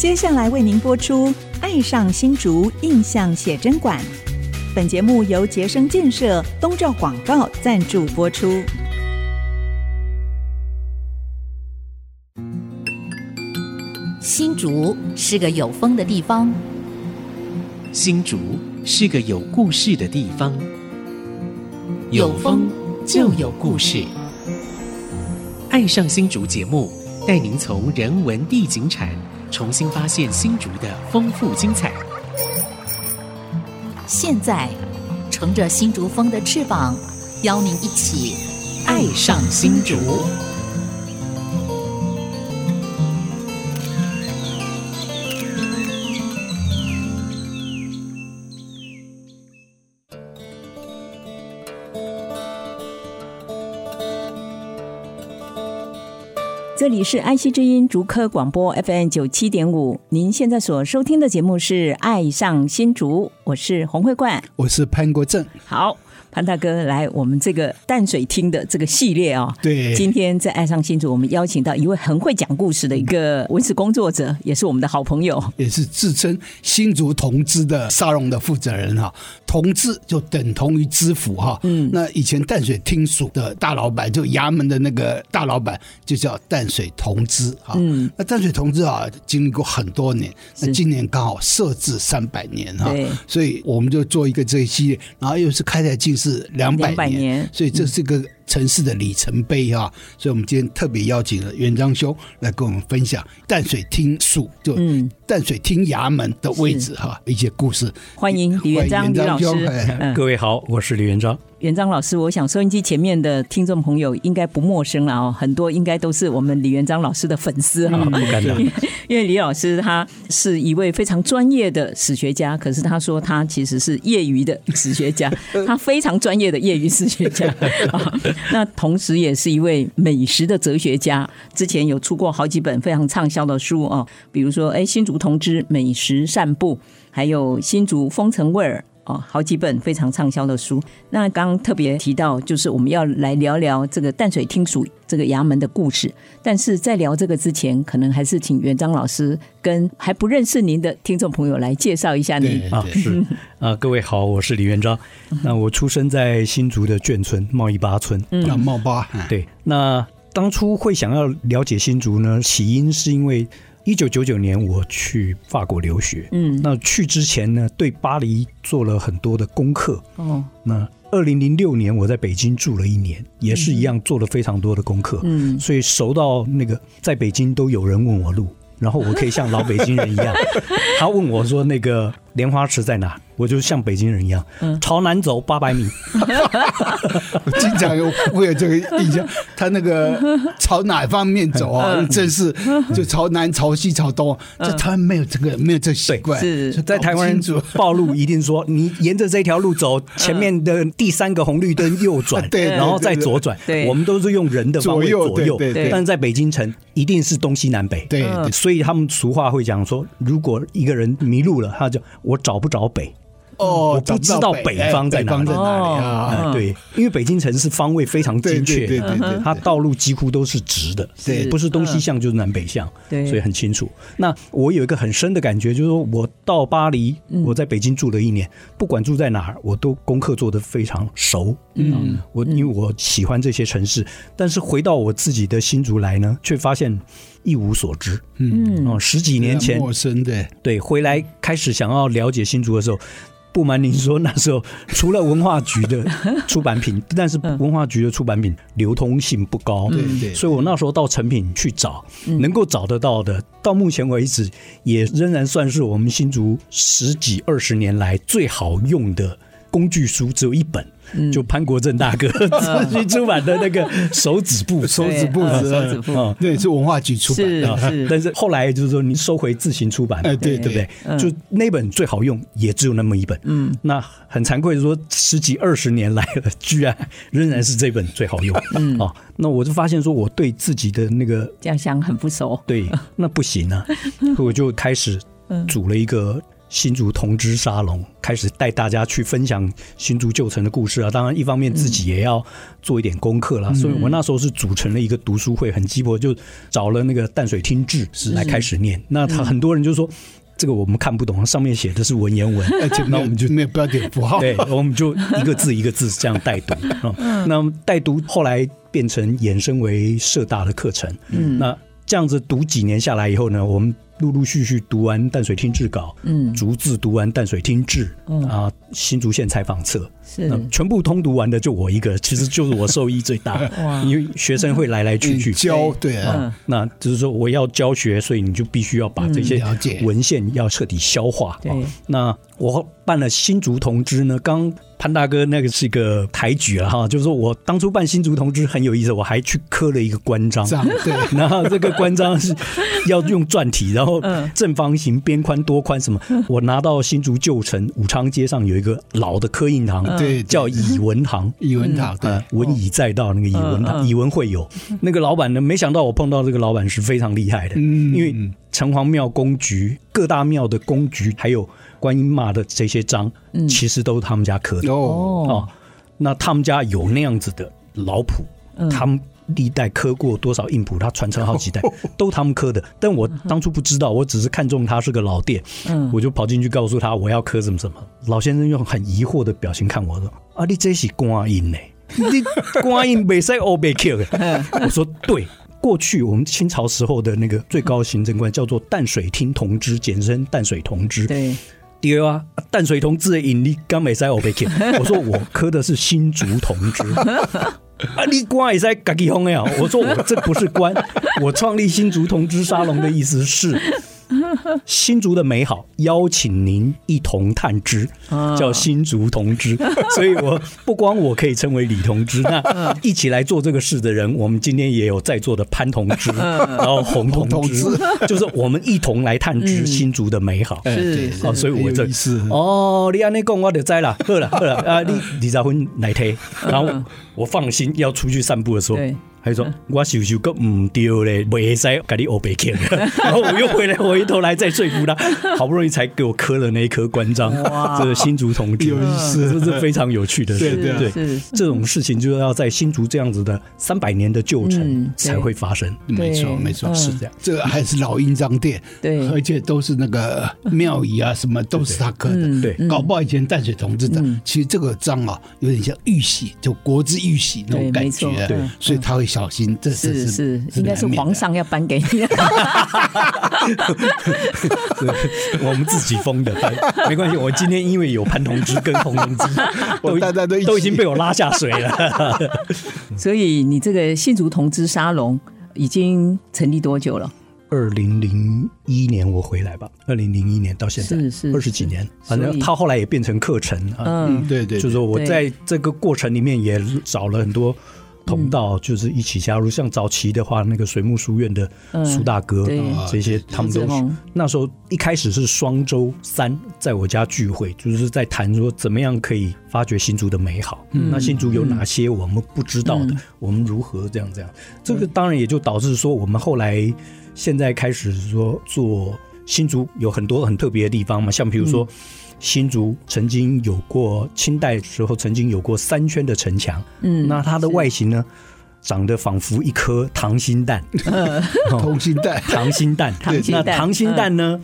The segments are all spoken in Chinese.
接下来为您播出《爱上新竹印象写真馆》。本节目由杰生建设东照广告赞助播出。新竹是个有风的地方，新竹是个有故事的地方，有风就有故事。爱上新竹节目，带您从人文地景产重新发现新竹的丰富精彩。现在，乘着新竹风的翅膀，邀您一起爱上新竹。这里是爱惜之音竹科广播 FM 九七点五，您现在所收听的节目是《爱上新竹》，我是洪慧冠，我是潘国正，好。潘大哥来我们这个淡水厅的这个系列啊、哦，对，今天在爱上新竹，我们邀请到一位很会讲故事的一个文史工作者，也是我们的好朋友，也是自称新竹同知的沙龙的负责人哈。同知就等同于知府哈，嗯，那以前淡水厅署的大老板，就衙门的那个大老板，就叫淡水同知哈。嗯，那淡水同知啊，经历过很多年，那今年刚好设置三百年哈，对，所以我们就做一个这一系列，然后又是开在进。是两百年，所以这是个城市的里程碑哈。所以我们今天特别邀请了元章兄来跟我们分享淡水厅署，就淡水厅衙门的位置哈，一些故事。欢迎李元璋李老师，各位好，我是李元璋。元章老师，我想收音机前面的听众朋友应该不陌生了哦，很多应该都是我们李元璋老师的粉丝哈。不敢当，因为李老师他是一位非常专业的史学家，可是他说他其实是业余的史学家，他非常专业的业余史学家。那同时也是一位美食的哲学家，之前有出过好几本非常畅销的书哦，比如说哎新竹同知美食散步，还有新竹风尘味儿。哦，好几本非常畅销的书。那刚刚特别提到，就是我们要来聊聊这个淡水厅署这个衙门的故事。但是在聊这个之前，可能还是请元璋老师跟还不认识您的听众朋友来介绍一下您啊。是 啊，各位好，我是李元璋。那我出生在新竹的眷村茂一八村，嗯茂八。对，那当初会想要了解新竹呢，起因是因为。一九九九年我去法国留学，嗯，那去之前呢，对巴黎做了很多的功课。哦，那二零零六年我在北京住了一年，也是一样做了非常多的功课，嗯，所以熟到那个在北京都有人问我路，然后我可以像老北京人一样，他问我说那个莲花池在哪？我就像北京人一样，朝南走八百米。我经常有会有这个印象，他那个 朝哪方面走啊？真是就朝南、朝西、朝东，在台湾没有这个没有这习惯。是在台湾人暴露一定说，你沿着这条路走，前面的第三个红绿灯右转，对，然后再左转。对，我们都是用人的方位左右，对对但是在北京城一定是东西南北。对，所以他们俗话会讲说，如果一个人迷路了，他就我找不着北。哦，我不知道北方在哪里啊？对，因为北京城是方位非常精确，对对对，它道路几乎都是直的，对，不是东西向就是南北向，对，所以很清楚。那我有一个很深的感觉，就是说我到巴黎，我在北京住了一年，不管住在哪儿，我都功课做得非常熟。嗯，我因为我喜欢这些城市，但是回到我自己的新竹来呢，却发现一无所知。嗯，哦，十几年前陌生的，对，回来开始想要了解新竹的时候。不瞒您说，那时候除了文化局的出版品，但是文化局的出版品流通性不高，对对，所以我那时候到成品去找，能够找得到的，到目前为止也仍然算是我们新竹十几二十年来最好用的工具书，只有一本。就潘国正大哥 自己出版的那个手指部，手指部，手指部，对，是文化局出版的。是，但是后来就是说，你收回自行出版，哎，对，对不对？就那本最好用，也只有那么一本。嗯，那很惭愧的说，十几二十年来了，居然仍然是这本最好用。嗯，啊，那我就发现说，我对自己的那个家乡很不熟。对，那不行啊，我就开始组了一个新竹同知沙龙，开始带大家去分享新竹旧城的故事啊。当然，一方面自己也要做一点功课啦。所以我那时候是组成了一个读书会，很鸡婆，就找了那个淡水听志来开始念。那他很多人就说。这个我们看不懂，上面写的是文言文，那我们就没有标点符号，对，我们就一个字一个字这样带读啊。那带读后来变成衍生为社大的课程，嗯，那这样子读几年下来以后呢，我们。陆陆续续读完淡水厅志稿，嗯，逐字读完淡水厅志，嗯。啊，新竹县采访册，是。那全部通读完的就我一个，其实就是我受益最大，因为学生会来来去去。教，对。啊，那就是说我要教学，所以你就必须要把这些文献要彻底消化，对，那我办了新竹同知呢，刚。潘大哥，那个是一个抬举了哈，就是说我当初办新竹同知很有意思，我还去刻了一个官章，对，然后这个官章是要用篆体，然后正方形，边宽多宽什么，我拿到新竹旧城武昌街上有一个老的刻印堂，对，叫以文堂，以文堂，呃，文以载道那个以文堂，以文会友，那个老板呢，没想到我碰到这个老板是非常厉害的，因为城隍庙公局各大庙的公局还有。观音妈的这些章，其实都是他们家刻的哦。那他们家有那样子的老谱，他们历代刻过多少印谱，他传承好几代，都他们刻的。但我当初不知道，我只是看中他是个老店，我就跑进去告诉他我要刻什么什么。老先生用很疑惑的表情看我说：“啊，你这是观音呢？你观音没使欧北刻的。”我说：“对，过去我们清朝时候的那个最高行政官叫做淡水厅同知，简称淡水同知。”对。第二啊，淡水同志的引力刚没在我背前。我说我磕的是新竹同志 啊，你官也在自己封呀。我说我这不是官，我创立新竹同志沙龙的意思是。新竹的美好，邀请您一同探知，叫新竹同知。所以，我不光我可以称为李同知，那一起来做这个事的人，我们今天也有在座的潘同知，然后洪同知，就是我们一同来探知新竹的美好。是，哦，所以我这是哦，你安尼讲我就知了，好了好了啊，你李兆芬来推，然后我放心要出去散步的时候。还说我修修个唔丢嘞，袂使给你欧北刻，然后我又回来回头来再说服他，好不容易才给我刻了那一颗官章。哇，这个新竹同知是这是非常有趣的事。对对对，这种事情就要在新竹这样子的三百年的旧城才会发生。没错没错，是这样。这个还是老印章店，对，而且都是那个庙宇啊，什么都是他刻的。对，搞不好以前淡水同志的，其实这个章啊，有点像玉玺，就国之玉玺那种感觉。对，所以他会。小心，这是是，是应该是皇上要颁给你。我们自己封的，没关系。我今天因为有潘同知跟洪同知，都大家都都已经被我拉下水了。所以你这个信竹同知沙龙已经成立多久了？二零零一年我回来吧，二零零一年到现在是是二十几年，反正他后来也变成课程啊。嗯，对对，就是说我在这个过程里面也找了很多。同道就是一起加入，像早期的话，那个水木书院的苏大哥，这些他们都是那时候一开始是双周三在我家聚会，就是在谈说怎么样可以发掘新竹的美好。那新竹有哪些我们不知道的？我们如何这样这样？这个当然也就导致说，我们后来现在开始说做新竹有很多很特别的地方嘛，像比如说。新竹曾经有过清代时候曾经有过三圈的城墙，嗯，那它的外形呢，长得仿佛一颗糖心蛋，溏心蛋，糖 心蛋，那糖心蛋呢，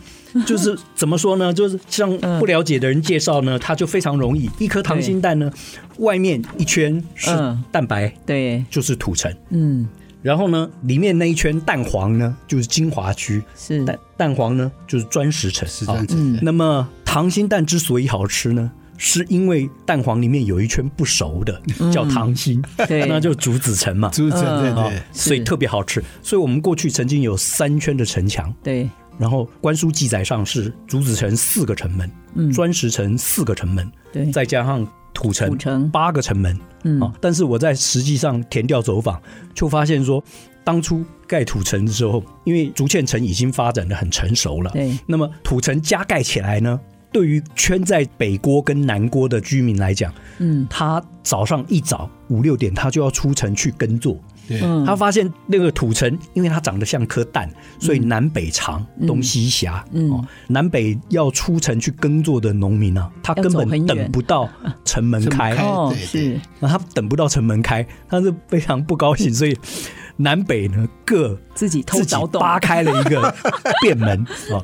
就是怎么说呢？就是像不了解的人介绍呢，它就非常容易，一颗糖心蛋呢，外面一圈是蛋白，对，就是土层，嗯，然后呢，里面那一圈蛋黄呢，就是精华区，是。蛋蛋黄呢，就是砖石城，是这样子，那么。溏心蛋之所以好吃呢，是因为蛋黄里面有一圈不熟的，叫糖心，对，那就竹子城嘛，竹子城对对，所以特别好吃。所以我们过去曾经有三圈的城墙，对，然后官书记载上是竹子城四个城门，嗯。砖石城四个城门，对，再加上土城八个城门，嗯。啊，但是我在实际上填调走访，就发现说。当初盖土城的时候，因为竹堑城已经发展的很成熟了，对。那么土城加盖起来呢，对于圈在北郭跟南郭的居民来讲，嗯，他早上一早五六点他就要出城去耕作，对，他发现那个土城，因为它长得像颗蛋，所以南北长，东西狭。嗯，南北要出城去耕作的农民啊，他根本等不到城门开。哦，是，那他等不到城门开，他是非常不高兴，所以。南北呢各自己偷找洞，扒开了一个 便门啊，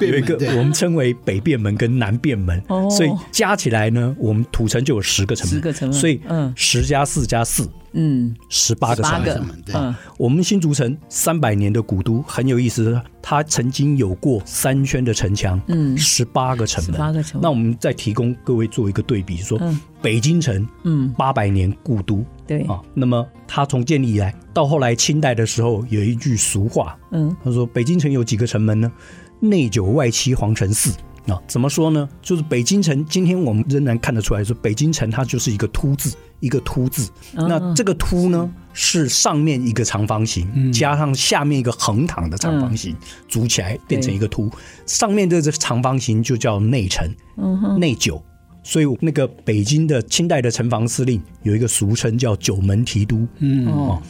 有一个我们称为北便门跟南便门，所以加起来呢，我们土城就有十个城门，十个城门，所以嗯，十加四加四，嗯，十八个城门。嗯，我们新竹城三百年的古都很有意思，它曾经有过三圈的城墙，嗯，十八个城门，十八个城门。那我们再提供各位做一个对比，说北京城，嗯，八百年故都。对。啊，那么它从建立以来到后来清代的时候，有一句俗话，嗯，他说北京城有几个城门呢？内九外七皇城四啊，怎么说呢？就是北京城，今天我们仍然看得出来，说北京城它就是一个凸字，一个凸字。那这个凸呢，是上面一个长方形，加上下面一个横躺的长方形，组起来变成一个凸。上面的这个长方形就叫内城，嗯，内九。所以那个北京的清代的城防司令有一个俗称叫九门提督，嗯哦，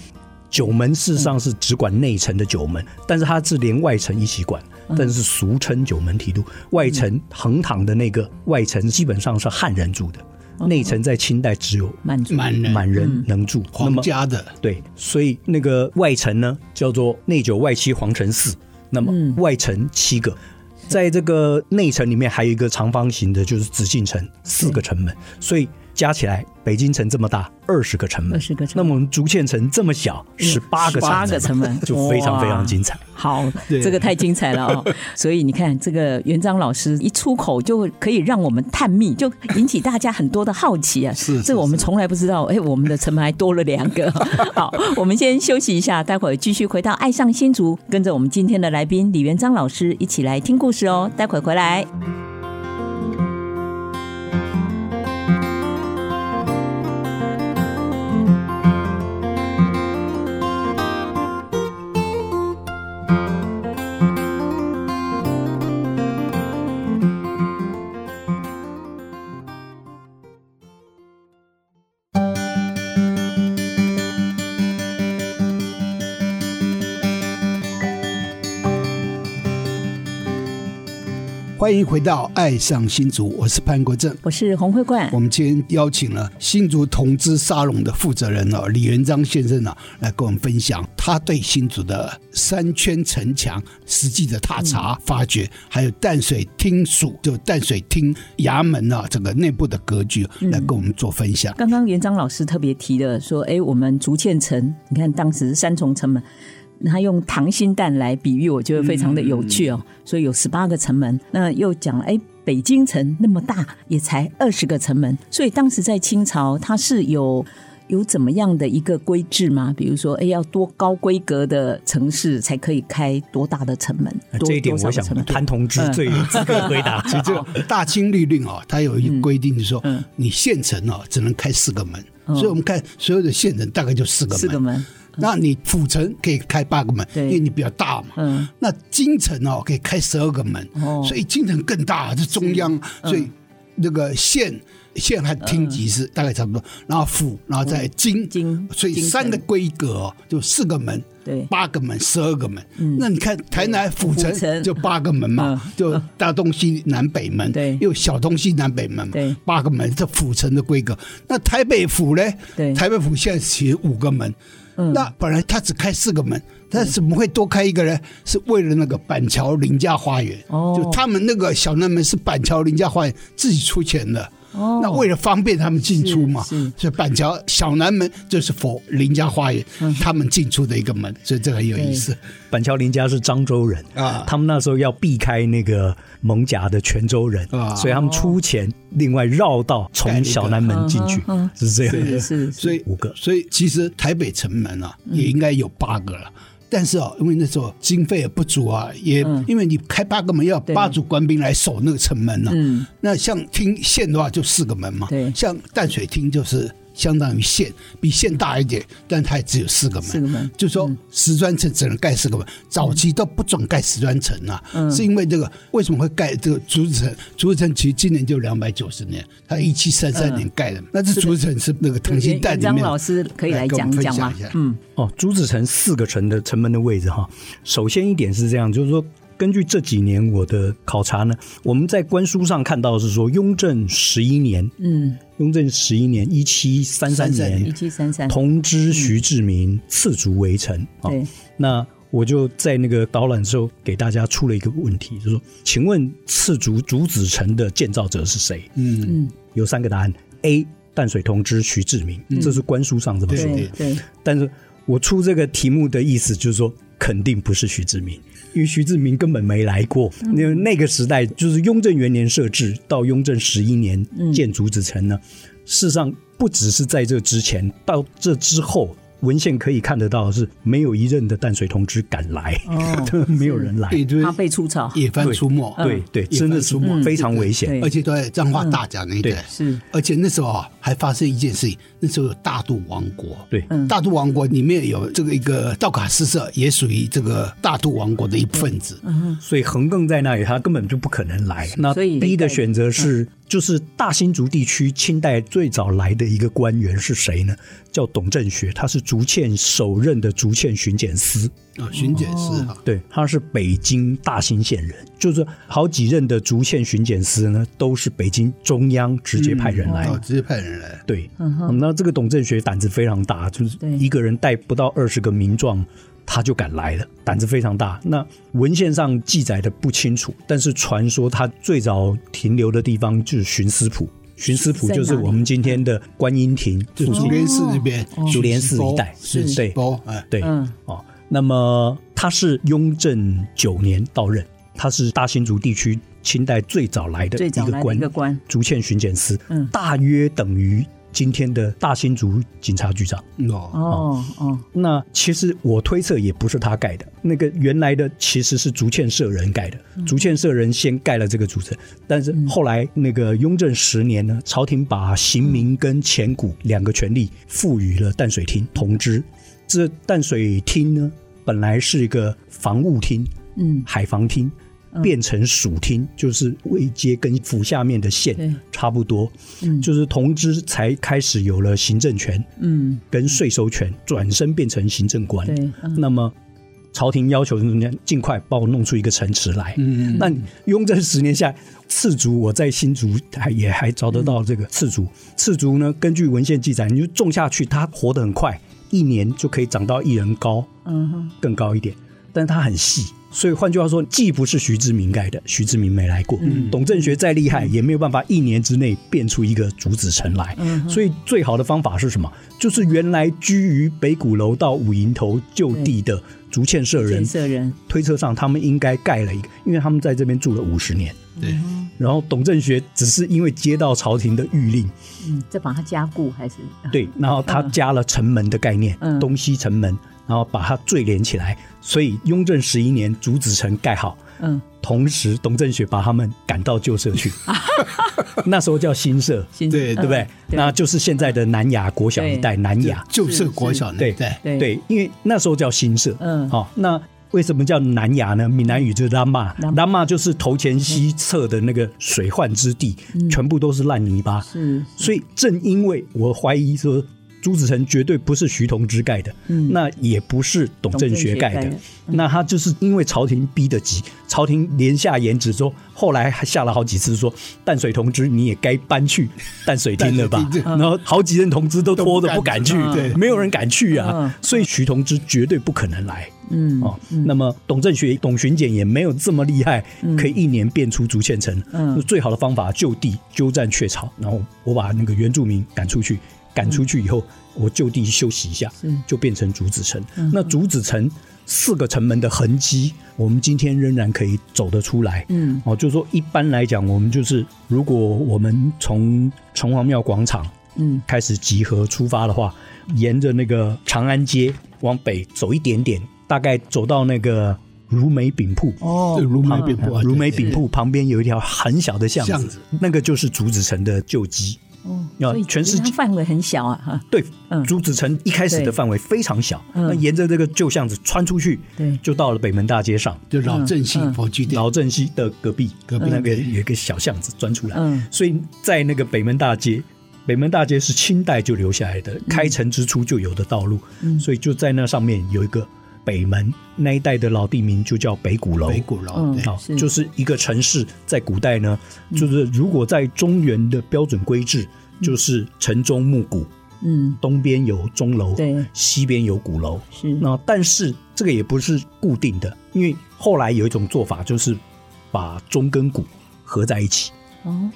九门事实上是只管内城的九门，但是它是连外城一起管，但是俗称九门提督。外城横躺的那个外城基本上是汉人住的，内城在清代只有满满人。满人能住，皇家的。对，所以那个外城呢叫做内九外七皇城四，那么外城七个。在这个内城里面，还有一个长方形的，就是紫禁城，四个城门，所以加起来，北京城这么大，二十个城门，二十个城门。那么我们竹堑城这么小，十八个城门，八个城门 就非常非常精彩。好，这个太精彩了哦。所以你看，这个元璋老师一出口就可以让我们探秘，就引起大家很多的好奇啊。是，这个我们从来不知道。哎，我们的城门还多了两个。好，我们先休息一下，待会儿继续回到爱上新竹，跟着我们今天的来宾李元璋老师一起来听故事哦。待会儿回来。欢迎回到《爱上新竹》，我是潘国正，我是洪慧冠。我们今天邀请了新竹同知沙龙的负责人哦，李元璋先生呢，来跟我们分享他对新竹的三圈城墙实际的踏查发掘，还有淡水厅署就淡水厅衙门啊，这个内部的格局来跟我们做分享。刚刚元璋老师特别提的说，哎，我们竹堑城，你看当时三重城门。他用溏心蛋来比喻，我觉得非常的有趣哦。所以有十八个城门，那又讲哎，北京城那么大，也才二十个城门。所以当时在清朝，它是有有怎么样的一个规制吗？比如说，哎，要多高规格的城市才可以开多大的城门？这一点我想潘同志最有资格回答。其实这个大清律令啊，它有一个规定，就是说，你县城啊只能开四个门。所以我们看所有的县城大概就四个门。四个门。那你府城可以开八个门，因为你比较大嘛。嗯。那京城哦可以开十二个门，哦所以京城更大，是中央。所以那个县县还厅级是大概差不多，然后府，然后在京，所以三个规格哦，就四个门，对，八个门，十二个门。那你看台南府城就八个门嘛，就大东西南北门，对，又小东西南北门，对，八个门，这府城的规格。那台北府呢？对，台北府现在其实五个门。那本来他只开四个门，他怎么会多开一个呢？是为了那个板桥林家花园，就他们那个小南门是板桥林家花园自己出钱的。那为了方便他们进出嘛，所以板桥小南门就是佛林家花园他们进出的一个门，所以这很有意思。板桥林家是漳州人啊，他们那时候要避开那个蒙甲的泉州人，啊。所以他们出钱另外绕道从小南门进去，是这样。是，所以五个，所以其实台北城门啊也应该有八个了。但是啊，因为那时候经费也不足啊，也因为你开八个门要八组官兵来守那个城门呢。嗯，那像厅县的话就四个门嘛。对，像淡水厅就是相当于县，比县大一点，但它也只有四个门。四个门，就说石砖城只能盖四个门，早期都不准盖石砖城啊，是因为这个为什么会盖这个竹子城？竹子城其实今年就两百九十年，它一七三三年盖的，那这竹子城是那个同心带里面。张老师可以来讲一讲吗？嗯，哦，竹子城四个城的城门的位置哈，首先一点是这样，就是说。根据这几年我的考察呢，我们在官书上看到的是说，雍正十一年，嗯，雍正十一年，一七三三年，一七三三，同知徐志明赐竹为城。对，那我就在那个导览的时候给大家出了一个问题，就是说，请问赐竹竹子城的建造者是谁？嗯嗯，有三个答案：A. 淡水同知徐志明，这是官书上这么说的。对，但是我出这个题目的意思就是说，肯定不是徐志明。因为徐志明根本没来过，那那个时代就是雍正元年设置，到雍正十一年建竹子城呢。事实上，不只是在这之前，到这之后。文献可以看得到，是没有一任的淡水同志敢来，哦、没有人来，他被出草，野番出没，对对，真的出没非常危险，而且都在彰化大甲那一带，是，而且那时候啊，还发生一件事情，那时候有大肚王国，对，大肚王国里面有这个一个道卡斯社，也属于这个大肚王国的一份子，所以横亘在那里，他根本就不可能来。那 B 的选择是。就是大新竹地区清代最早来的一个官员是谁呢？叫董振学，他是竹堑首任的竹堑巡检司。啊，巡检司哈，对，他是北京大兴县人，就是好几任的竹堑巡检司呢，都是北京中央直接派人来，直接派人来，对，那这个董振学胆子非常大，就是一个人带不到二十个民壮。他就敢来了，胆子非常大。那文献上记载的不清楚，但是传说他最早停留的地方就是徇私浦。徇私浦就是我们今天的观音亭，就竹联寺那边，竹联寺一带。是，对，对，哦。那么他是雍正九年到任，他是大新竹地区清代最早来的一个官，竹堑巡检司，大约等于。今天的大新竹警察局长。哦。哦哦，那其实我推测也不是他盖的，那个原来的其实是竹堑社人盖的，竹堑社人先盖了这个竹城，但是后来那个雍正十年呢，朝廷把刑名跟钱谷两个权力赋予了淡水厅同知，这淡水厅呢本来是一个防务厅，嗯，海防厅。变成署厅，就是位阶跟府下面的县差不多，嗯，就是同知才开始有了行政权，嗯，跟税收权，转身变成行政官。对，那么朝廷要求人家尽快帮我弄出一个城池来。嗯，那雍正十年下赤竹，我在新竹还也还找得到这个赤竹。赤竹呢，根据文献记载，你就种下去，它活得很快，一年就可以长到一人高，嗯哼，更高一点，但是它很细。所以换句话说，既不是徐志明盖的，徐志明没来过。嗯、董正学再厉害，也没有办法一年之内变出一个竹子城来。嗯、所以最好的方法是什么？就是原来居于北鼓楼到五营头就地的竹堑社人。社人推测上，他们应该盖了一个，因为他们在这边住了五十年。对。然后董正学只是因为接到朝廷的谕令，嗯，再把它加固还是？对，然后他加了城门的概念，嗯、东西城门。然后把它缀连起来，所以雍正十一年竹子城盖好，嗯，同时董振学把他们赶到旧社去，那时候叫新社，对对。不对？那就是现在的南雅国小一带，南雅。旧社国小那带，对对，因为那时候叫新社，嗯，好，那为什么叫南雅呢？闽南语就是拉玛，拉玛。就是头前西侧的那个水患之地，全部都是烂泥巴，是，所以正因为我怀疑说。竹子成绝对不是徐同之盖的，嗯，那也不是董正学盖的，嗯、那他就是因为朝廷逼得急，朝廷连下言旨说，后来还下了好几次说，淡水同知你也该搬去淡水厅了吧，然后好几任同知都拖着不敢去，对，没有人敢去啊，嗯、所以徐同知绝对不可能来，嗯。哦，那么董正学董巡检也没有这么厉害，可以一年变出竹堑城，嗯，最好的方法就地鸠占鹊巢，然后我把那个原住民赶出去。赶出去以后，我就地休息一下，就变成竹子城。那竹子城四个城门的痕迹，我们今天仍然可以走得出来。嗯，哦，就是说一般来讲，我们就是如果我们从城隍庙广场嗯开始集合出发的话，沿着那个长安街往北走一点点，大概走到那个如美饼铺哦，如美饼铺，如美饼铺旁边有一条很小的巷子，那个就是竹子城的旧迹。要全世界范围很小啊，哈。对，朱子城一开始的范围非常小，那沿着这个旧巷子穿出去，对，就到了北门大街上，就老正西佛具店，老正西的隔壁，隔壁那个有一个小巷子钻出来，所以在那个北门大街，北门大街是清代就留下来的，开城之初就有的道路，所以就在那上面有一个。北门那一带的老地名就叫北鼓楼，北鼓楼，好，就是一个城市，在古代呢，就是如果在中原的标准规制，就是城中木鼓，嗯，东边有钟楼，对，西边有鼓楼，是。那但是这个也不是固定的，因为后来有一种做法，就是把钟跟鼓合在一起，哦。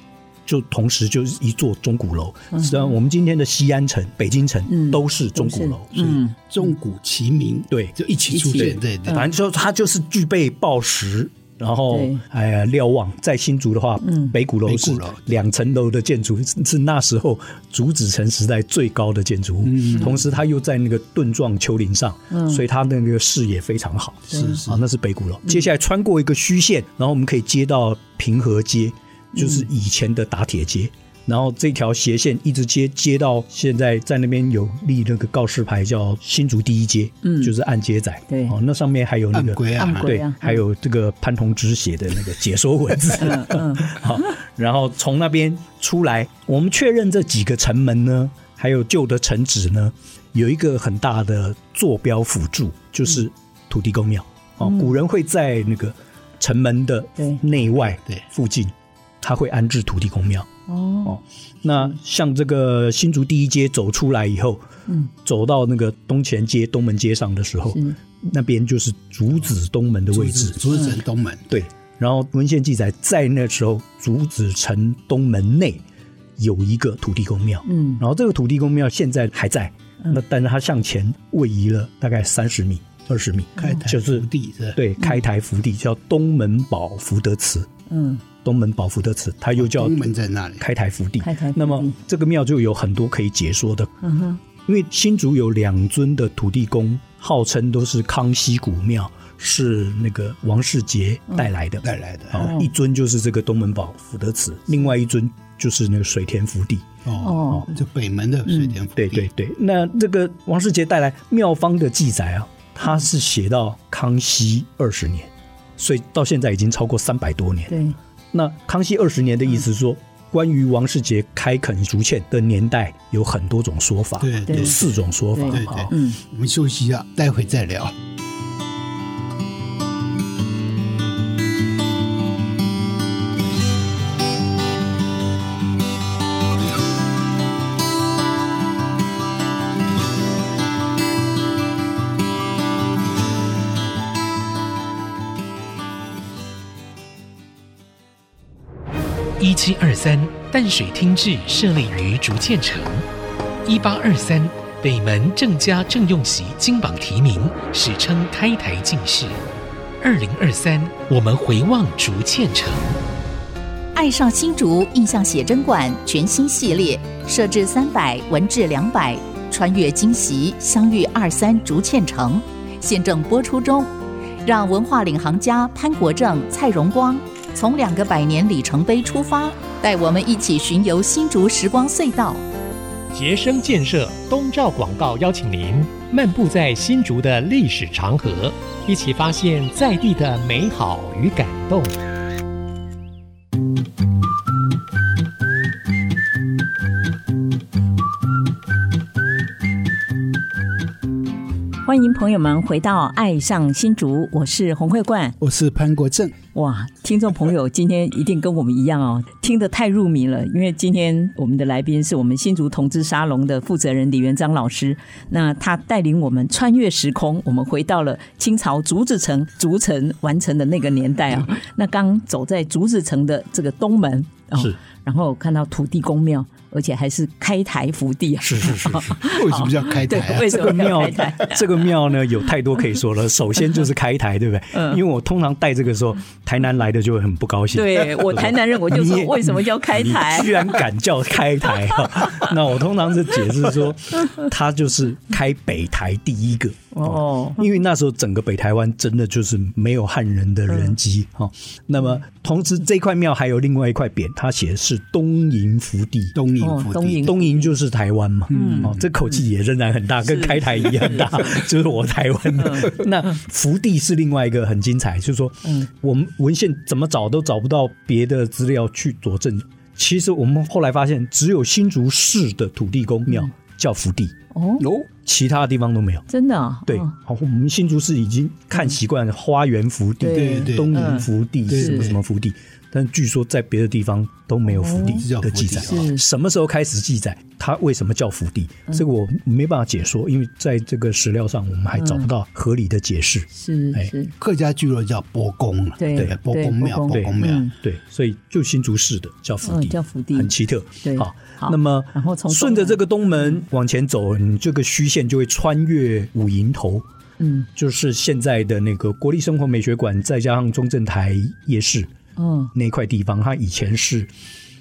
就同时就是一座钟鼓楼，实际上我们今天的西安城、北京城都是钟鼓楼，嗯，钟鼓齐鸣，对，就一起出现，对对，反正就它就是具备报时，然后哎呀瞭望，在新竹的话，北鼓楼是两层楼的建筑，是那时候竹子城时代最高的建筑物，同时它又在那个盾状丘陵上，所以它那个视野非常好，是是。啊，那是北鼓楼。接下来穿过一个虚线，然后我们可以接到平和街。就是以前的打铁街，然后这条斜线一直接接到现在，在那边有立那个告示牌，叫新竹第一街，嗯，就是按街仔，对，哦，那上面还有那个对，还有这个潘同之写的那个解说文字，嗯，好，然后从那边出来，我们确认这几个城门呢，还有旧的城址呢，有一个很大的坐标辅助，就是土地公庙，哦，古人会在那个城门的内外对。附近。他会安置土地公庙。哦，那像这个新竹第一街走出来以后，嗯，走到那个东前街、东门街上的时候，那边就是竹子东门的位置，竹子城东门。对。然后文献记载，在那时候竹子城东门内有一个土地公庙，嗯，然后这个土地公庙现在还在，那但是它向前位移了大概三十米、二十米，开台就是福地是对，开台福地叫东门宝福德祠，嗯。东门宝福德祠，它又叫东门在那里开台福地。那么这个庙就有很多可以解说的。嗯哼，因为新竹有两尊的土地公，号称都是康熙古庙，是那个王世杰带来的。带来的。哦，一尊就是这个东门宝福德祠，另外一尊就是那个水田福地。哦，就北门的水田福地。对对对。那这个王世杰带来庙方的记载啊，他是写到康熙二十年，所以到现在已经超过三百多年。对。那康熙二十年的意思是说，关于王世杰开垦竹堑的年代有很多种说法，对，有四种说法。对对，嗯，我们休息一下，待会再聊。七二三，淡水厅治设立于竹堑城。一八二三，北门郑家郑用锡金榜题名，史称开台进士。二零二三，我们回望竹堑城。爱上新竹印象写真馆全新系列，设置三百，文治两百，穿越今昔，相遇二三竹堑城，现正播出中。让文化领航家潘国正、蔡荣光。从两个百年里程碑出发，带我们一起巡游新竹时光隧道。杰生建设东照广告邀请您漫步在新竹的历史长河，一起发现在地的美好与感动。欢迎朋友们回到《爱上新竹》，我是洪慧冠，我是潘国正。哇，听众朋友，今天一定跟我们一样哦，听得太入迷了。因为今天我们的来宾是我们新竹同志沙龙的负责人李元璋老师，那他带领我们穿越时空，我们回到了清朝竹子城竹城完成的那个年代啊。那刚走在竹子城的这个东门，是，然后看到土地公庙。而且还是开台福地啊！是是是是，为什么叫开台？为什么庙这个庙呢？有太多可以说了。首先就是开台，对不对？嗯。因为我通常带这个时候，台南来的就会很不高兴。对我台南人，我就说为什么叫开台？居然敢叫开台啊！那我通常是解释说，他就是开北台第一个哦。因为那时候整个北台湾真的就是没有汉人的人迹哈。那么同时这块庙还有另外一块匾，它写的是东瀛福地，东瀛福地，东瀛就是台湾嘛。嗯，哦，这口气也仍然很大，跟开台一样大，就是我台湾的。那福地是另外一个很精彩，就是说，嗯，我们文献怎么找都找不到别的资料去佐证。其实我们后来发现，只有新竹市的土地公庙叫福地。哦，其他地方都没有。真的啊？对，好，我们新竹市已经看习惯了花园福地、东营福地、什么什么福地。但据说在别的地方都没有福地的记载，什么时候开始记载？它为什么叫福地？这个我没办法解说，因为在这个史料上我们还找不到合理的解释。是，哎，客家聚落叫伯公，对，伯公庙，伯公庙，对，所以就新竹市的叫福地，叫福地，很奇特。对好，那么然后从顺着这个东门往前走，你这个虚线就会穿越五营头，嗯，就是现在的那个国立生活美学馆，再加上中正台夜市。嗯，那块地方，它以前是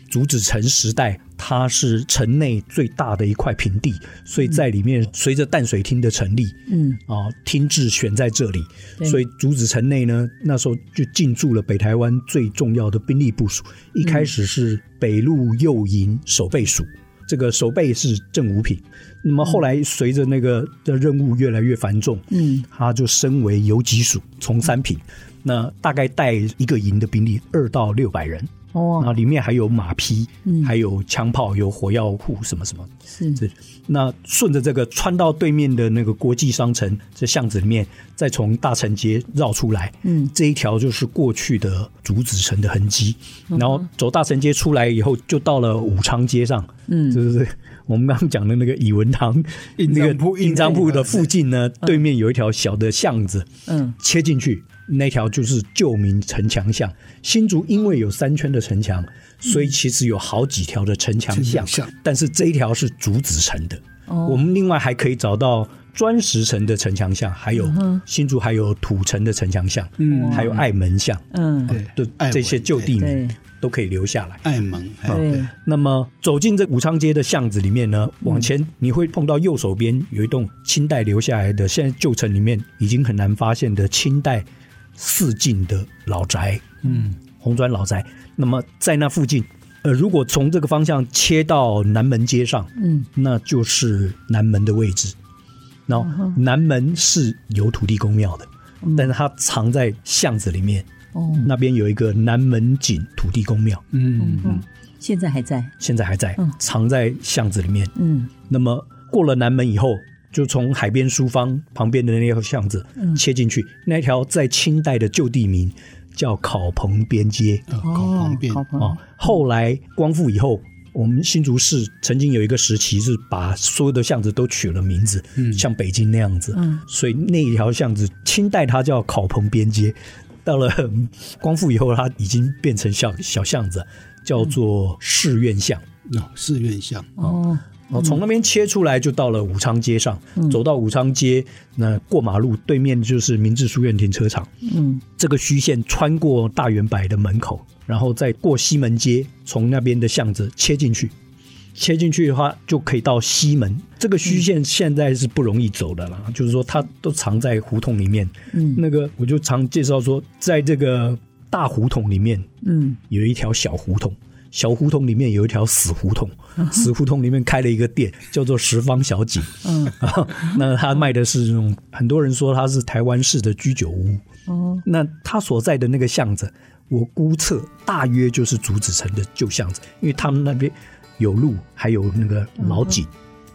竹子城时代，它是城内最大的一块平地，所以在里面随着淡水厅的成立，嗯。啊，厅治选在这里，所以竹子城内呢，那时候就进驻了北台湾最重要的兵力部署。一开始是北路右营守备署，这个守备是正五品，那么后来随着那个的任务越来越繁重，嗯，他就升为游击署，从三品。那大概带一个营的兵力二到六百人哦，那里面还有马匹，嗯，还有枪炮，有火药库什么什么，是。是。那顺着这个穿到对面的那个国际商城这巷子里面，再从大城街绕出来，嗯，这一条就是过去的竹子城的痕迹。然后走大城街出来以后，就到了武昌街上，嗯，就是我们刚刚讲的那个乙文堂那个印章铺的附近呢，对面有一条小的巷子，嗯，切进去。那条就是旧名城墙巷。新竹因为有三圈的城墙，所以其实有好几条的城墙巷。但是这一条是竹子城的。我们另外还可以找到砖石城的城墙巷，还有新竹还有土城的城墙巷，嗯，还有爱门巷，嗯，对，这些旧地名都可以留下来。爱门，对。那么走进这武昌街的巷子里面呢，往前你会碰到右手边有一栋清代留下来的，现在旧城里面已经很难发现的清代。四进的老宅，嗯，红砖老宅。那么在那附近，呃，如果从这个方向切到南门街上，嗯，那就是南门的位置。然后南门是有土地公庙的，嗯、但是它藏在巷子里面。哦，那边有一个南门井土地公庙。嗯嗯，现在还在，现在还在，藏在巷子里面。嗯，那么过了南门以后。就从海边书坊旁边的那条巷子切进去，嗯、那条在清代的旧地名叫考棚边街。哦，考棚边哦。后来光复以后，我们新竹市曾经有一个时期是把所有的巷子都取了名字，嗯、像北京那样子。嗯，所以那一条巷子清代它叫考棚边街，到了 光复以后，它已经变成小小巷子，叫做市院巷。哦，市院巷哦。哦，从那边切出来就到了武昌街上，嗯、走到武昌街，那过马路对面就是明治书院停车场。嗯，这个虚线穿过大远百的门口，然后再过西门街，从那边的巷子切进去。切进去的话，就可以到西门。这个虚线现在是不容易走的了，嗯、就是说它都藏在胡同里面。嗯，那个我就常介绍说，在这个大胡同里面，嗯，有一条小胡同。小胡同里面有一条死胡同，死胡同里面开了一个店，叫做十方小景。嗯，那他卖的是那种很多人说他是台湾式的居酒屋。哦，那他所在的那个巷子，我估测大约就是竹子城的旧巷子，因为他们那边有路，还有那个老井。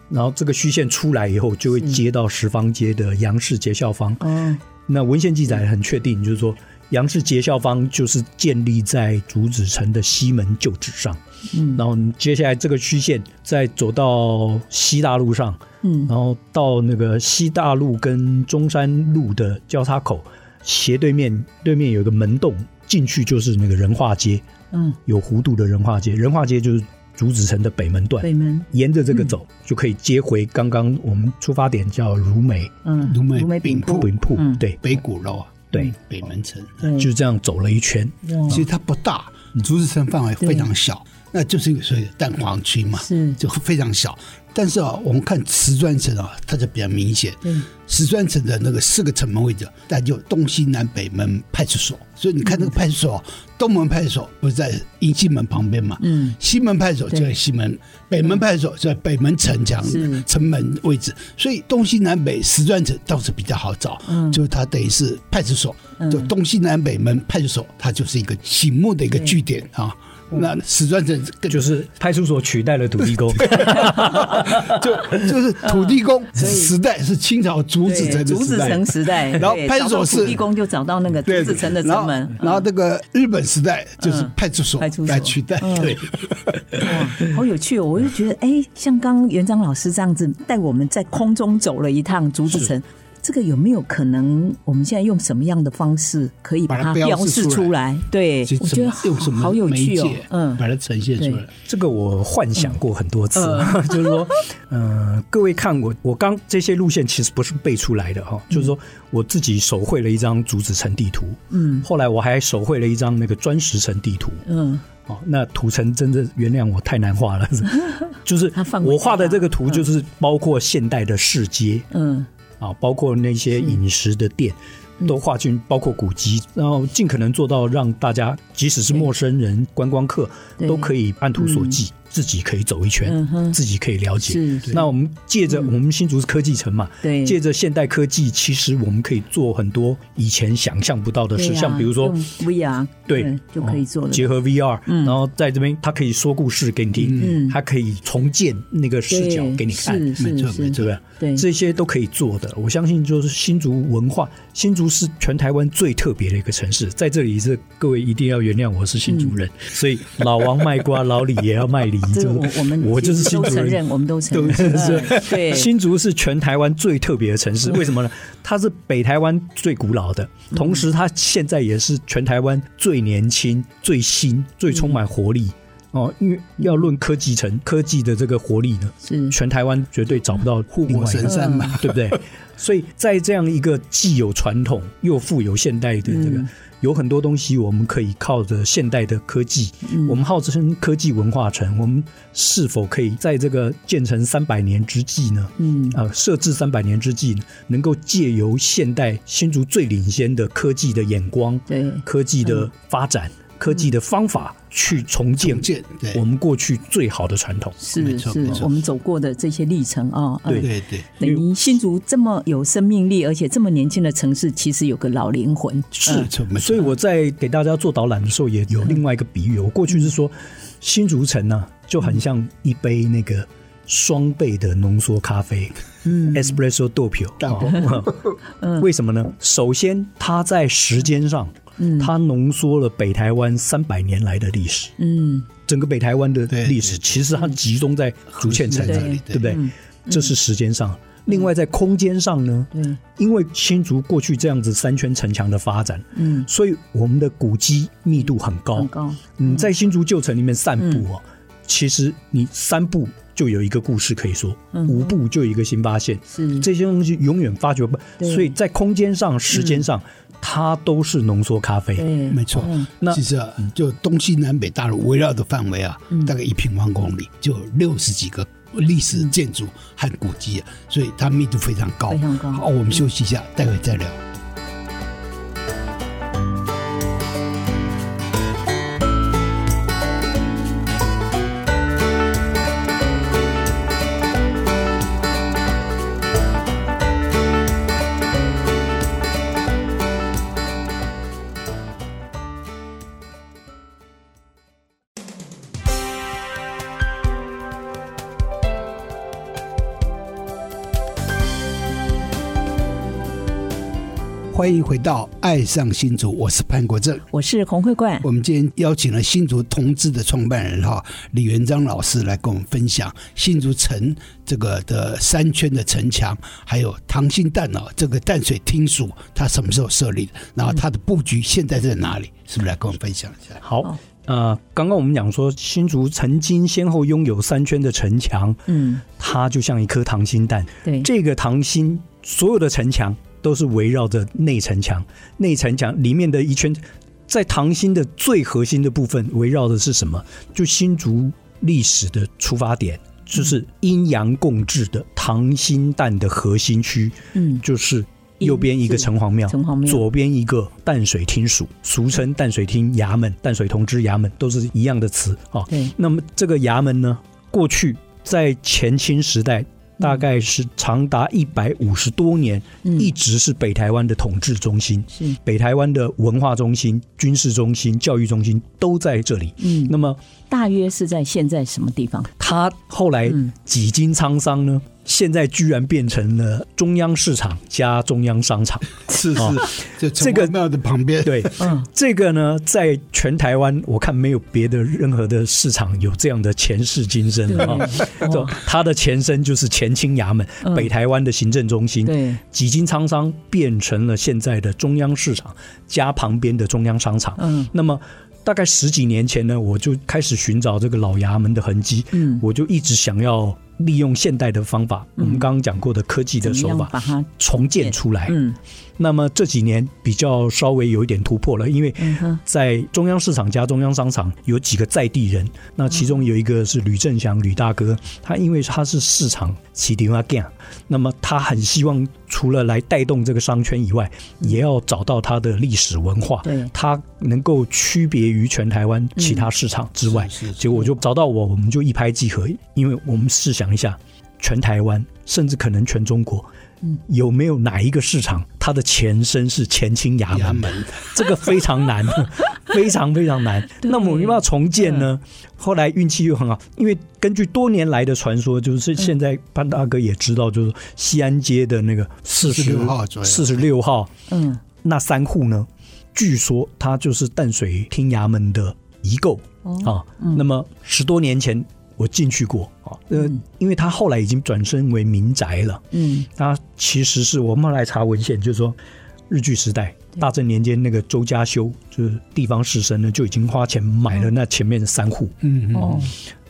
然后这个虚线出来以后，就会接到十方街的杨氏街校坊。嗯，那文献记载很确定，就是说。杨氏结孝坊就是建立在竹子城的西门旧址上，嗯，然后接下来这个虚线再走到西大路上，嗯，然后到那个西大路跟中山路的交叉口斜对面，对面有一个门洞，进去就是那个仁化街，嗯，有弧度的仁化街，仁化街就是竹子城的北门段，北门，沿着这个走就可以接回刚刚我们出发点叫如美，嗯，如美饼铺，饼铺，对，北鼓楼。对，北门城就这样走了一圈。其实它不大，竹子城范围非常小。那就是所谓的蛋黄区嘛，是就非常小。但是啊，我们看瓷砖城啊，它就比较明显。嗯，瓷砖城的那个四个城门位置，那就东西南北门派出所。所以你看那个派出所，东门派出所不是在迎新门旁边嘛？嗯，西门派出所就在西门，北门派出所就在北门城墙城门位置。所以东西南北瓷砖城倒是比较好找。嗯，就是它等于是派出所，就东西南北门派出所，它就是一个醒目的一个据点啊。那史传城就是派出所取代了土地公，就就是土地公时代是清朝竹子城竹子城时代，然后派出所是土地公就找到那个竹子城的城门，然后那个日本时代就是派出所来取代，对，哇，好有趣哦！我就觉得，哎，像刚刚元璋老师这样子带我们在空中走了一趟竹子城。这个有没有可能？我们现在用什么样的方式可以把它标示出来？对，我觉得好有趣哦。嗯，把它呈现出来。这个我幻想过很多次，就是说，嗯，各位看我，我刚这些路线其实不是背出来的哈，就是说我自己手绘了一张竹子城地图。嗯，后来我还手绘了一张那个砖石城地图。嗯，哦，那土城真的原谅我太难画了，就是我画的这个图就是包括现代的市街。嗯。啊，包括那些饮食的店，都划进，包括古籍，然后尽可能做到让大家，即使是陌生人、观光客，都可以按图索骥。自己可以走一圈，嗯、自己可以了解。那我们借着我们新竹是科技城嘛，对，借着现代科技，其实我们可以做很多以前想象不到的事，啊、像比如说 VR，对，对，就可以做了。结合 VR，嗯，然后在这边，他可以说故事给你听，嗯，它可以重建那个视角给你看，没错没错？对，这些都可以做的。我相信，就是新竹文化，新竹是全台湾最特别的一个城市。在这里，这各位一定要原谅我是新竹人，嗯、所以老王卖瓜，老李也要卖梨。这我我们我就是新竹人，我们都承认。对，新竹是全台湾最特别的城市，为什么呢？它是北台湾最古老的，同时它现在也是全台湾最年轻、最新、最充满活力哦。因为要论科技城，科技的这个活力呢，是全台湾绝对找不到另外神山嘛，对不对？所以在这样一个既有传统又富有现代的这个。有很多东西我们可以靠着现代的科技，嗯、我们号称科技文化城，我们是否可以在这个建成三百年之际呢？嗯，啊，设置三百年之际，能够借由现代新竹最领先的科技的眼光，对科技的发展。嗯科技的方法去重建我们过去最好的传统，是是，我们走过的这些历程啊。对对对，等于新竹这么有生命力，而且这么年轻的城市，其实有个老灵魂。是，所以我在给大家做导览的时候，也有另外一个比喻。我过去是说，新竹城呢，就很像一杯那个双倍的浓缩咖啡，嗯，Espresso Doppio。为什么呢？首先，它在时间上。嗯，它浓缩了北台湾三百年来的历史。嗯，整个北台湾的历史其实它集中在竹堑城这里，对不对？这是时间上。另外在空间上呢，嗯，因为新竹过去这样子三圈城墙的发展，嗯，所以我们的古迹密度很高。很高。嗯，在新竹旧城里面散步哦，其实你三步就有一个故事可以说，五步就有一个新发现。是这些东西永远发掘不，所以在空间上、时间上。它都是浓缩咖啡，没错。那其实啊，就东西南北大陆围绕的范围啊，大概一平方公里，就六十几个历史建筑和古迹啊，所以它密度非常高。非常高。好，我们休息一下，待会再聊。欢迎回到《爱上新竹》，我是潘国正，我是洪慧冠。我们今天邀请了新竹同志的创办人哈李元璋老师来跟我们分享新竹城这个的三圈的城墙，还有溏心蛋哦，这个淡水厅署它什么时候设立的？然后它的布局现在在哪里？是不是来跟我们分享一下？好，呃，刚刚我们讲说新竹曾经先后拥有三圈的城墙，嗯，它就像一颗溏心蛋，对，这个溏心所有的城墙。都是围绕着内城墙，内城墙里面的一圈，在唐兴的最核心的部分，围绕的是什么？就新竹历史的出发点，就是阴阳共治的唐兴淡的核心区。嗯，就是右边一个城隍庙，左边一个淡水厅署，俗称淡水厅衙门、淡水同知衙门，都是一样的词啊。对。那么这个衙门呢，过去在前清时代。大概是长达一百五十多年，一直是北台湾的统治中心，是北台湾的文化中心、军事中心、教育中心都在这里。嗯，那么大约是在现在什么地方？他后来几经沧桑呢？现在居然变成了中央市场加中央商场，是是，就这个庙的旁边。对，嗯，这个呢，在全台湾我看没有别的任何的市场有这样的前世今生啊。它的前身就是前清衙门，北台湾的行政中心。对，几经沧桑变成了现在的中央市场加旁边的中央商场。嗯，那么。大概十几年前呢，我就开始寻找这个老衙门的痕迹。嗯，我就一直想要利用现代的方法，嗯、我们刚刚讲过的科技的手法，把它重建出来。嗯。那么这几年比较稍微有一点突破了，因为在中央市场加中央商场有几个在地人，那其中有一个是吕正祥吕大哥，他因为他是市场起点啊，那么他很希望除了来带动这个商圈以外，也要找到他的历史文化，他能够区别于全台湾其他市场之外。结果我就找到我，我们就一拍即合，因为我们试想一下，全台湾甚至可能全中国。有没有哪一个市场，它的前身是前清衙门？门这个非常难，非常非常难。那么我们要不要重建呢？后来运气又很好，因为根据多年来的传说，就是现在潘大哥也知道，就是西安街的那个四十六号，四十六号，嗯，那三户呢，据说它就是淡水厅衙门的遗构啊。那么十多年前。我进去过啊，呃，因为他后来已经转身为民宅了。嗯，他其实是我们来查文献，就是说日据时代大正年间那个周家修，就是地方士绅呢，就已经花钱买了那前面的三户。嗯哦，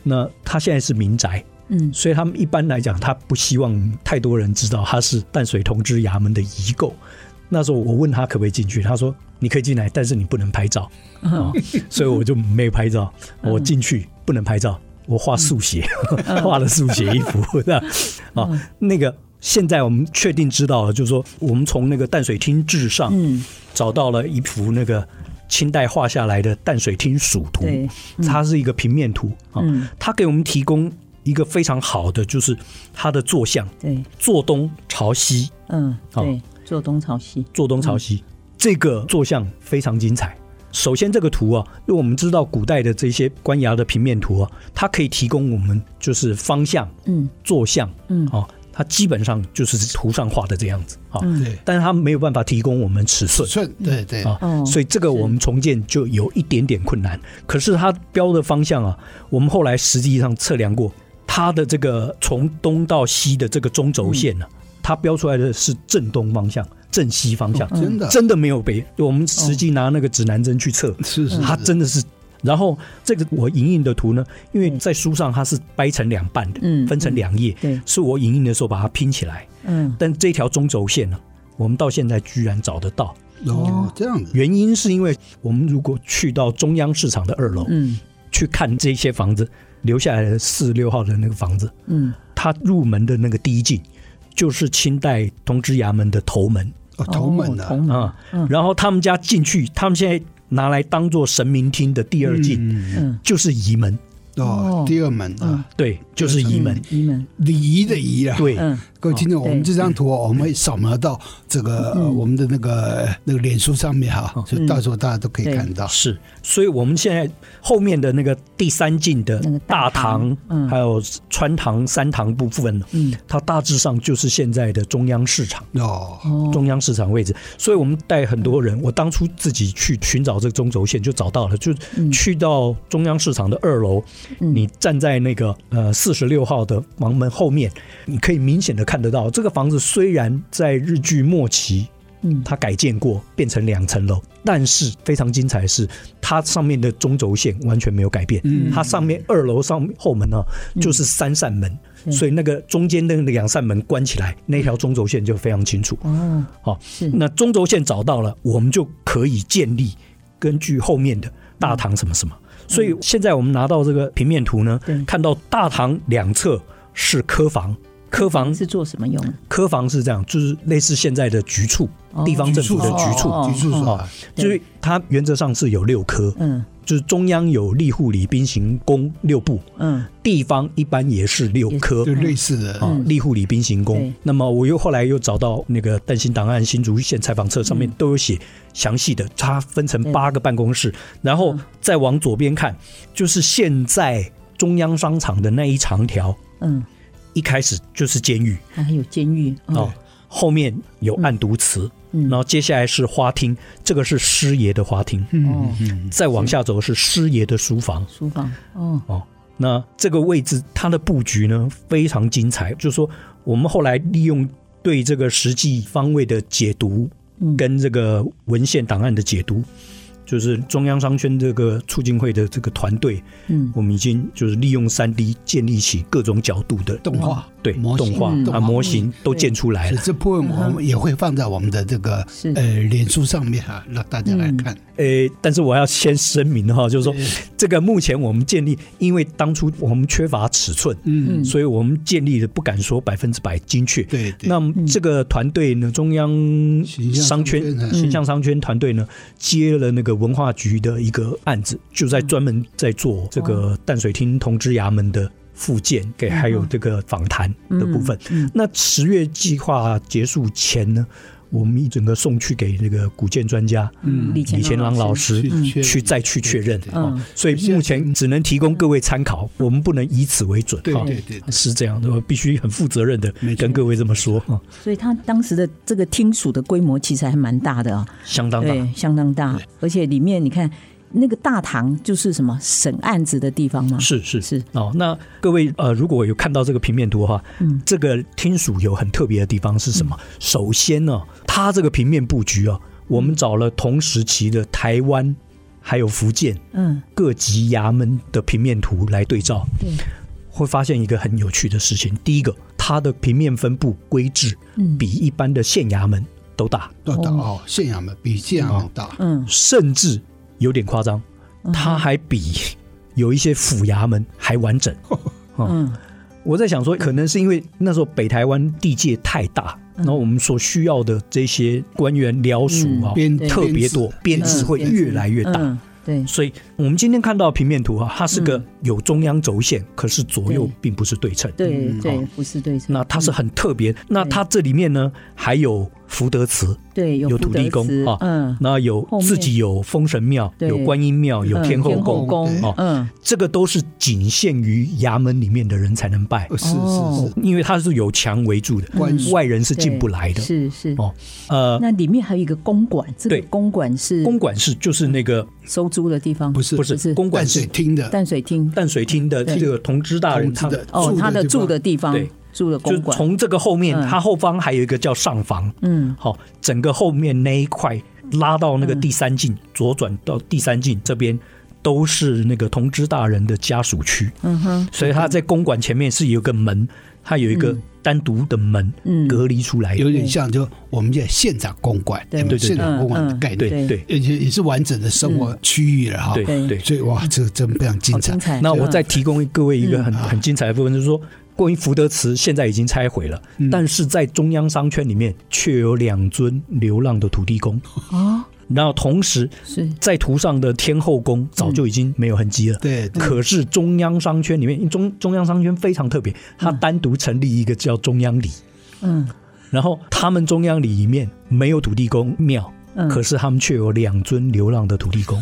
那他现在是民宅。嗯，所以他们一般来讲，他不希望太多人知道他是淡水同知衙门的遗构。那时候我问他可不可以进去，他说你可以进来，但是你不能拍照啊。所以我就没有拍照，我进去不能拍照。我画速写，画了速写一幅？啊，那个现在我们确定知道了，就是说我们从那个淡水厅志上，嗯。找到了一幅那个清代画下来的淡水厅署图，它是一个平面图啊。它给我们提供一个非常好的，就是它的坐向，对，坐东朝西，嗯，对，坐东朝西，坐东朝西，这个坐向非常精彩。首先，这个图啊，因为我们知道古代的这些官衙的平面图啊，它可以提供我们就是方向、嗯，坐向，嗯，啊，它基本上就是图上画的这样子啊，对，但是它没有办法提供我们尺寸，尺寸，对对。啊，所以这个我们重建就有一点点困难。可是它标的方向啊，我们后来实际上测量过，它的这个从东到西的这个中轴线呢，它标出来的是正东方向。正西方向，真的真的没有北。我们实际拿那个指南针去测，是是，它真的是。然后这个我影印的图呢，因为在书上它是掰成两半的，嗯，分成两页，对，是我影印的时候把它拼起来，嗯。但这条中轴线呢，我们到现在居然找得到。哦，这样子。原因是因为我们如果去到中央市场的二楼，嗯，去看这些房子留下来的四十六号的那个房子，嗯，它入门的那个第一进就是清代同知衙门的头门。哦，头门啊，啊、嗯，然后他们家进去，他们现在拿来当做神明厅的第二进，嗯，就是仪门。哦，第二门啊，对，就是仪门，仪门，礼仪的仪啊，对，各位听众，我们这张图我们会扫描到这个我们的那个那个脸书上面哈，所以到时候大家都可以看到。是，所以我们现在后面的那个第三进的大堂，还有穿堂、三堂部分，嗯，它大致上就是现在的中央市场哦，中央市场位置。所以我们带很多人，我当初自己去寻找这个中轴线就找到了，就去到中央市场的二楼。你站在那个呃四十六号的房门后面，你可以明显的看得到，这个房子虽然在日据末期，嗯，它改建过变成两层楼，但是非常精彩的是，它上面的中轴线完全没有改变。嗯，它上面二楼上后门呢就是三扇门，所以那个中间的那两扇门关起来，那条中轴线就非常清楚。哦，好，那中轴线找到了，我们就可以建立根据后面的大堂什么什么。所以现在我们拿到这个平面图呢，看到大堂两侧是科房。科房是做什么用？科房是这样，就是类似现在的局处，地方政府的局处，局处。啊，就是它原则上是有六科，嗯，就是中央有吏户礼兵刑工六部，嗯，地方一般也是六科，就类似的。啊，吏户礼兵刑工。那么我又后来又找到那个淡信档案新竹县采访册上面都有写详细的，它分成八个办公室，然后再往左边看，就是现在中央商场的那一长条，嗯。一开始就是监狱，还有监狱哦。后面有案牘祠，然后接下来是花厅，这个是师爷的花厅。哦，再往下走是师爷的书房。书房哦哦，那这个位置它的布局呢非常精彩，就是说我们后来利用对这个实际方位的解读，跟这个文献档案的解读。就是中央商圈这个促进会的这个团队，嗯，我们已经就是利用三 D 建立起各种角度的动画，对，动画啊模型都建出来了。这部分我们也会放在我们的这个呃脸书上面哈，让大家来看。呃，但是我要先声明哈，就是说这个目前我们建立，因为当初我们缺乏尺寸，嗯，所以我们建立的不敢说百分之百精确。对，那这个团队呢，中央商圈形象商圈团队呢，接了那个。文化局的一个案子，就在专门在做这个淡水厅同知衙门的复建，给还有这个访谈的部分。那十月计划结束前呢，我们一整个送去给那个古建专家，嗯，李乾朗老师去再去确认，嗯，所以目前只能提供各位参考，我们不能以此为准，对对对，是这样的，我必须很负责任的跟各位这么说。所以他当时的这个厅署的规模其实还蛮大的啊，相当大，相当大，而且里面你看。那个大堂就是什么审案子的地方吗？是是是哦。那各位呃，如果有看到这个平面图的话，嗯，这个厅署有很特别的地方是什么？嗯、首先呢，它这个平面布局啊，我们找了同时期的台湾还有福建，嗯，各级衙门的平面图来对照，对，会发现一个很有趣的事情。第一个，它的平面分布规制，嗯，比一般的县衙门都大，都大哦。县衙门比县衙门大，嗯，甚至。有点夸张，它还比有一些府衙门还完整。嗯，我在想说，可能是因为那时候北台湾地界太大，然后我们所需要的这些官员僚属啊，特别多，编制会越来越大。对，所以我们今天看到平面图哈，它是个有中央轴线，可是左右并不是对称。对对，不是对称。那它是很特别。那它这里面呢，还有。福德祠，对，有土地公啊，嗯，那有自己有封神庙，有观音庙，有天后宫，嗯，这个都是仅限于衙门里面的人才能拜，是是是，因为它是有墙围住的，外人是进不来的，是是。哦，呃，那里面还有一个公馆，这个公馆是公馆是就是那个收租的地方，不是不是，公馆是淡水厅的。淡水厅，淡水厅的这个同知大人他的哦，他的住的地方，对。住的公馆，从这个后面，他后方还有一个叫上房。嗯，好，整个后面那一块拉到那个第三进，左转到第三进这边，都是那个同知大人的家属区。嗯哼，所以他在公馆前面是有个门，他有一个单独的门，隔离出来，有点像就我们叫县长公馆，对对，县长公馆的概念，对，而且也是完整的生活区域了哈。对对，所以哇，这个真非常精彩。那我再提供各位一个很很精彩的部分，就是说。关于福德祠，现在已经拆毁了，嗯、但是在中央商圈里面却有两尊流浪的土地公。啊。然后同时是在图上的天后宫早就已经没有痕迹了。对，可是中央商圈里面，中中央商圈非常特别，它单独成立一个叫中央里。嗯，然后他们中央里里面没有土地公庙，可是他们却有两尊流浪的土地公。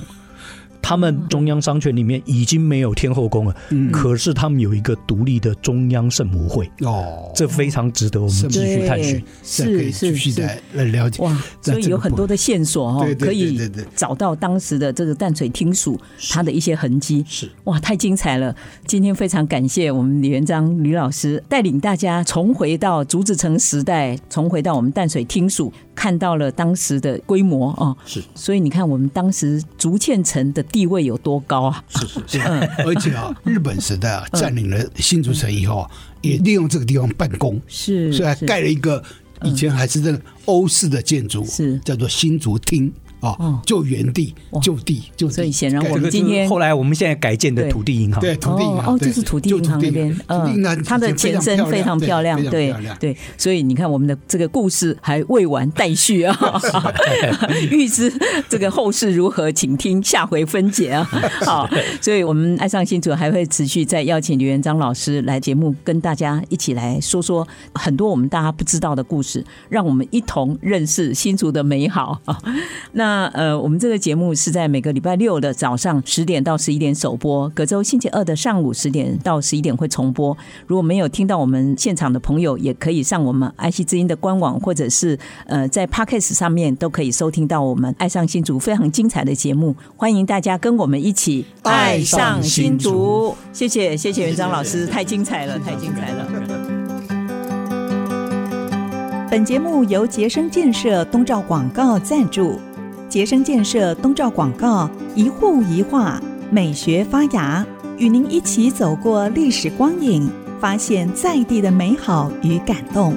他们中央商圈里面已经没有天后宫了，嗯、可是他们有一个独立的中央圣母会哦，这非常值得我们继续探寻，是是是，来了解哇，所以有很多的线索哈，可以找到当时的这个淡水厅署它的一些痕迹，是。哇，太精彩了！今天非常感谢我们李元璋李老师带领大家重回到竹子城时代，重回到我们淡水厅署，看到了当时的规模啊，是，所以你看我们当时竹堑城的。地位有多高啊？是是是，而且啊，日本时代啊，占领了新竹城以后啊，也利用这个地方办公，是，所以还盖了一个以前还是这个欧式的建筑，是。叫做新竹厅。啊，就原地就地就地。所以显然我们今天后来我们现在改建的土地银行，对土地银行哦，就是土地银行那边，嗯，它的前身非常漂亮，对对。所以你看我们的这个故事还未完待续啊，预知这个后事如何，请听下回分解啊。好，所以我们爱上新竹还会持续再邀请刘元璋老师来节目，跟大家一起来说说很多我们大家不知道的故事，让我们一同认识新竹的美好啊。那呃，我们这个节目是在每个礼拜六的早上十点到十一点首播，隔周星期二的上午十点到十一点会重播。如果没有听到我们现场的朋友，也可以上我们爱惜之音的官网，或者是呃在 Podcast 上面都可以收听到我们爱上新竹非常精彩的节目。欢迎大家跟我们一起爱上新竹。谢谢谢谢元章老师，太精彩了，太精彩了。本节目由杰生建设东照广告赞助。杰生建设东照广告，一户一画，美学发芽，与您一起走过历史光影，发现在地的美好与感动。